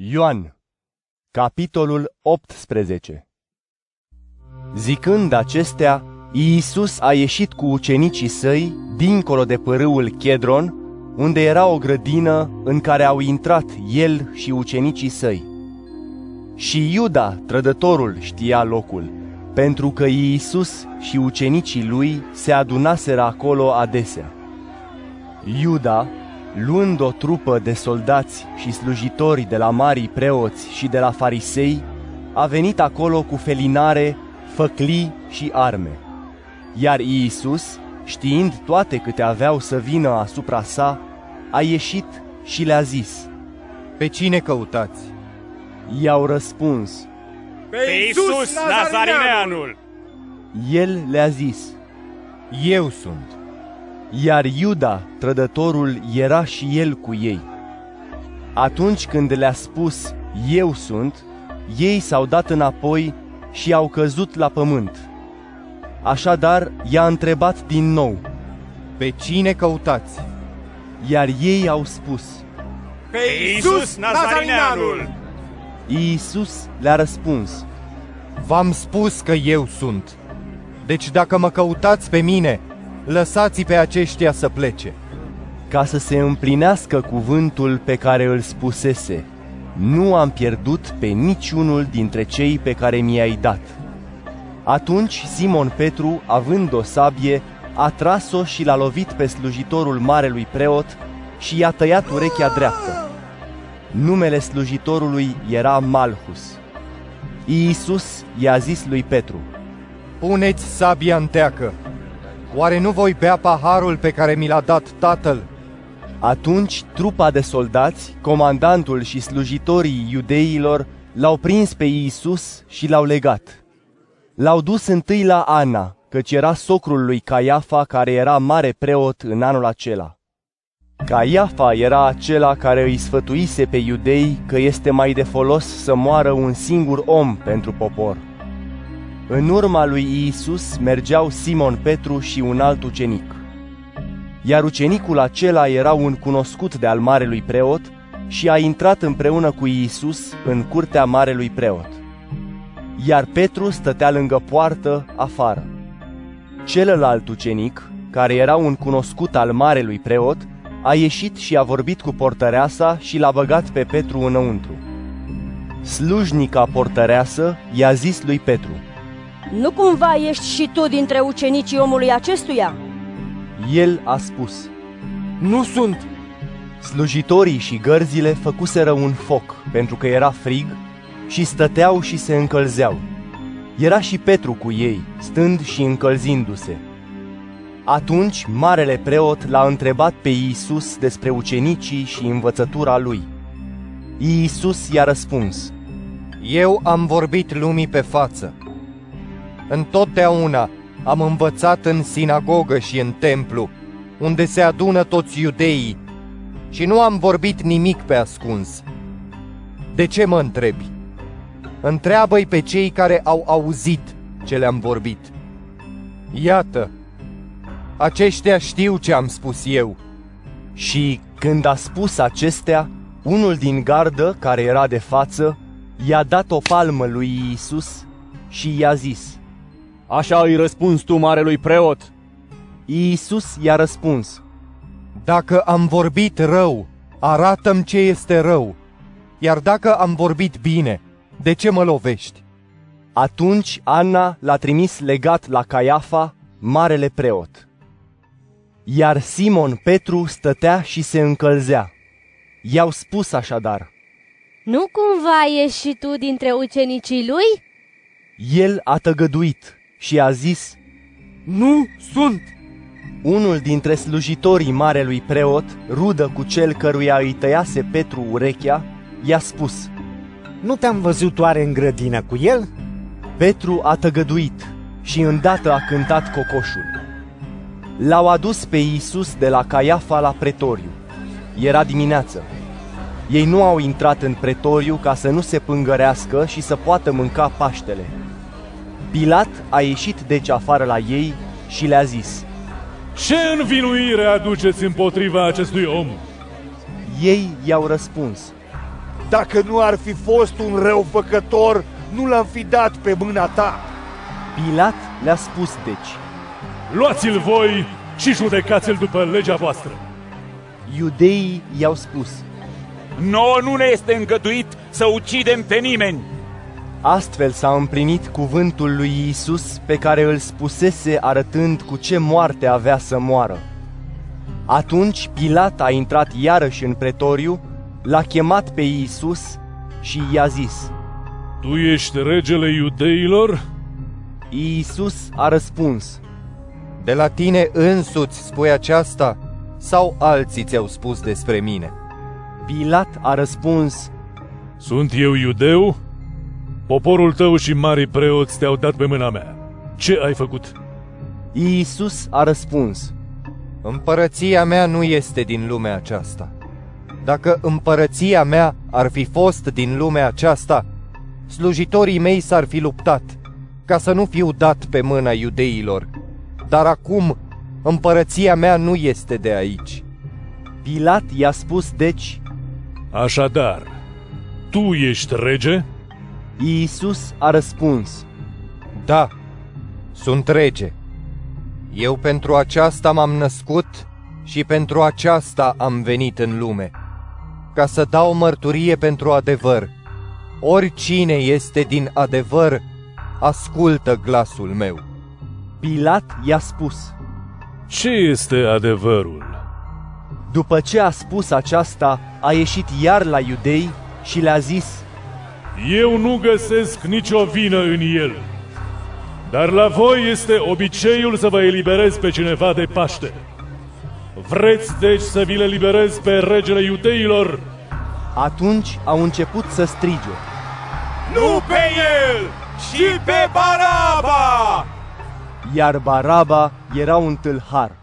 Ioan, capitolul 18 Zicând acestea, Iisus a ieșit cu ucenicii săi dincolo de părâul Chedron, unde era o grădină în care au intrat el și ucenicii săi. Și Iuda, trădătorul, știa locul, pentru că Iisus și ucenicii lui se adunaseră acolo adesea. Iuda, luând o trupă de soldați și slujitori de la marii preoți și de la farisei, a venit acolo cu felinare, făclii și arme. Iar Iisus, știind toate câte aveau să vină asupra sa, a ieșit și le-a zis, Pe cine căutați? I-au răspuns, Pe Iisus Nazarineanul! El le-a zis, Eu sunt. Iar Iuda, trădătorul, era și el cu ei. Atunci când le-a spus, Eu sunt, ei s-au dat înapoi și au căzut la pământ. Așadar, i-a întrebat din nou, Pe cine căutați? iar ei au spus, Pe Iisus Nazarineanul! Iisus le-a răspuns, V-am spus că eu sunt. Deci dacă mă căutați pe mine, lăsați pe aceștia să plece. ca să se împlinească cuvântul pe care îl spusese, nu am pierdut pe niciunul dintre cei pe care mi-ai dat. Atunci Simon Petru, având o sabie, a tras-o și l-a lovit pe slujitorul marelui preot și i-a tăiat urechea dreaptă. Numele slujitorului era Malhus. Iisus i-a zis lui Petru, Puneți sabia în teacă. Oare nu voi bea paharul pe care mi l-a dat tatăl? Atunci trupa de soldați, comandantul și slujitorii iudeilor l-au prins pe Iisus și l-au legat. L-au dus întâi la Ana, căci era socrul lui Caiafa care era mare preot în anul acela. Caiafa era acela care îi sfătuise pe iudei că este mai de folos să moară un singur om pentru popor. În urma lui Iisus mergeau Simon Petru și un alt ucenic. Iar ucenicul acela era un cunoscut de al marelui preot și a intrat împreună cu Iisus în curtea marelui preot. Iar Petru stătea lângă poartă afară. Celălalt ucenic, care era un cunoscut al marelui preot, a ieșit și a vorbit cu portăreasa și l-a băgat pe Petru înăuntru. Slujnica portăreasă i-a zis lui Petru, Nu cumva ești și tu dintre ucenicii omului acestuia? el a spus, Nu sunt. Slujitorii și gărzile făcuseră un foc, pentru că era frig, și stăteau și se încălzeau. Era și Petru cu ei, stând și încălzindu-se. Atunci, marele preot l-a întrebat pe Iisus despre ucenicii și învățătura lui. Iisus i-a răspuns, Eu am vorbit lumii pe față. Întotdeauna am învățat în sinagogă și în templu, unde se adună toți iudeii, și nu am vorbit nimic pe ascuns. De ce mă întrebi? Întreabă-i pe cei care au auzit ce le-am vorbit. Iată, aceștia știu ce am spus eu. Și când a spus acestea, unul din gardă, care era de față, i-a dat o palmă lui Iisus și i-a zis, Așa îi răspuns tu marelui preot? Iisus i-a răspuns, Dacă am vorbit rău, arată-mi ce este rău. Iar dacă am vorbit bine, de ce mă lovești? Atunci Ana l-a trimis legat la Caiafa, marele preot. Iar Simon Petru stătea și se încălzea. I-au spus așadar, Nu cumva ești și tu dintre ucenicii lui? el a tăgăduit și a zis, Nu sunt! unul dintre slujitorii marelui preot, rudă cu cel căruia îi tăiase Petru urechea, i-a spus, Nu te-am văzut oare în grădină cu el? Petru a tăgăduit și îndată a cântat cocoșul. L-au adus pe Iisus de la Caiafa la pretoriu. Era dimineață. Ei nu au intrat în pretoriu ca să nu se pângărească și să poată mânca Paștele. Pilat a ieșit deci afară la ei și le-a zis, Ce învinuire aduceți împotriva acestui om? Ei i-au răspuns, Dacă nu ar fi fost un răufăcător, nu l-am fi dat pe mâna ta. Pilat le-a spus deci. Luați-l voi și judecați-l după legea voastră. Iudeii i-au spus. Nouă nu ne este îngăduit să ucidem pe nimeni. Astfel s-a împlinit cuvântul lui Isus pe care îl spusese arătând cu ce moarte avea să moară. Atunci Pilat a intrat iarăși în pretoriu, l-a chemat pe Isus și i-a zis, Tu ești regele iudeilor? Iisus a răspuns, De la tine însuți spui aceasta sau alții ți-au spus despre mine? Pilat a răspuns, Sunt eu iudeu? Poporul tău și marii preoți te-au dat pe mâna mea. Ce ai făcut? Iisus a răspuns, Împărăția mea nu este din lumea aceasta. Dacă împărăția mea ar fi fost din lumea aceasta, slujitorii mei s-ar fi luptat, ca să nu fiu dat pe mâna iudeilor. Dar acum împărăția mea nu este de aici. Pilat i-a spus deci, Așadar, tu ești rege? Iisus a răspuns, Da, sunt rege. Eu pentru aceasta m-am născut și pentru aceasta am venit în lume, ca să dau mărturie pentru adevăr. Oricine este din adevăr, ascultă glasul meu. Pilat i-a spus. Ce este adevărul? După ce a spus aceasta, a ieșit iar la iudei și le-a zis, Eu nu găsesc nicio vină în el. Dar la voi este obiceiul să vă eliberez pe cineva de Paște. Vreți deci să vi le liberez pe regele iudeilor? Atunci au început să strige. Nu pe el, ci pe Baraba! Iar Baraba era un tâlhar.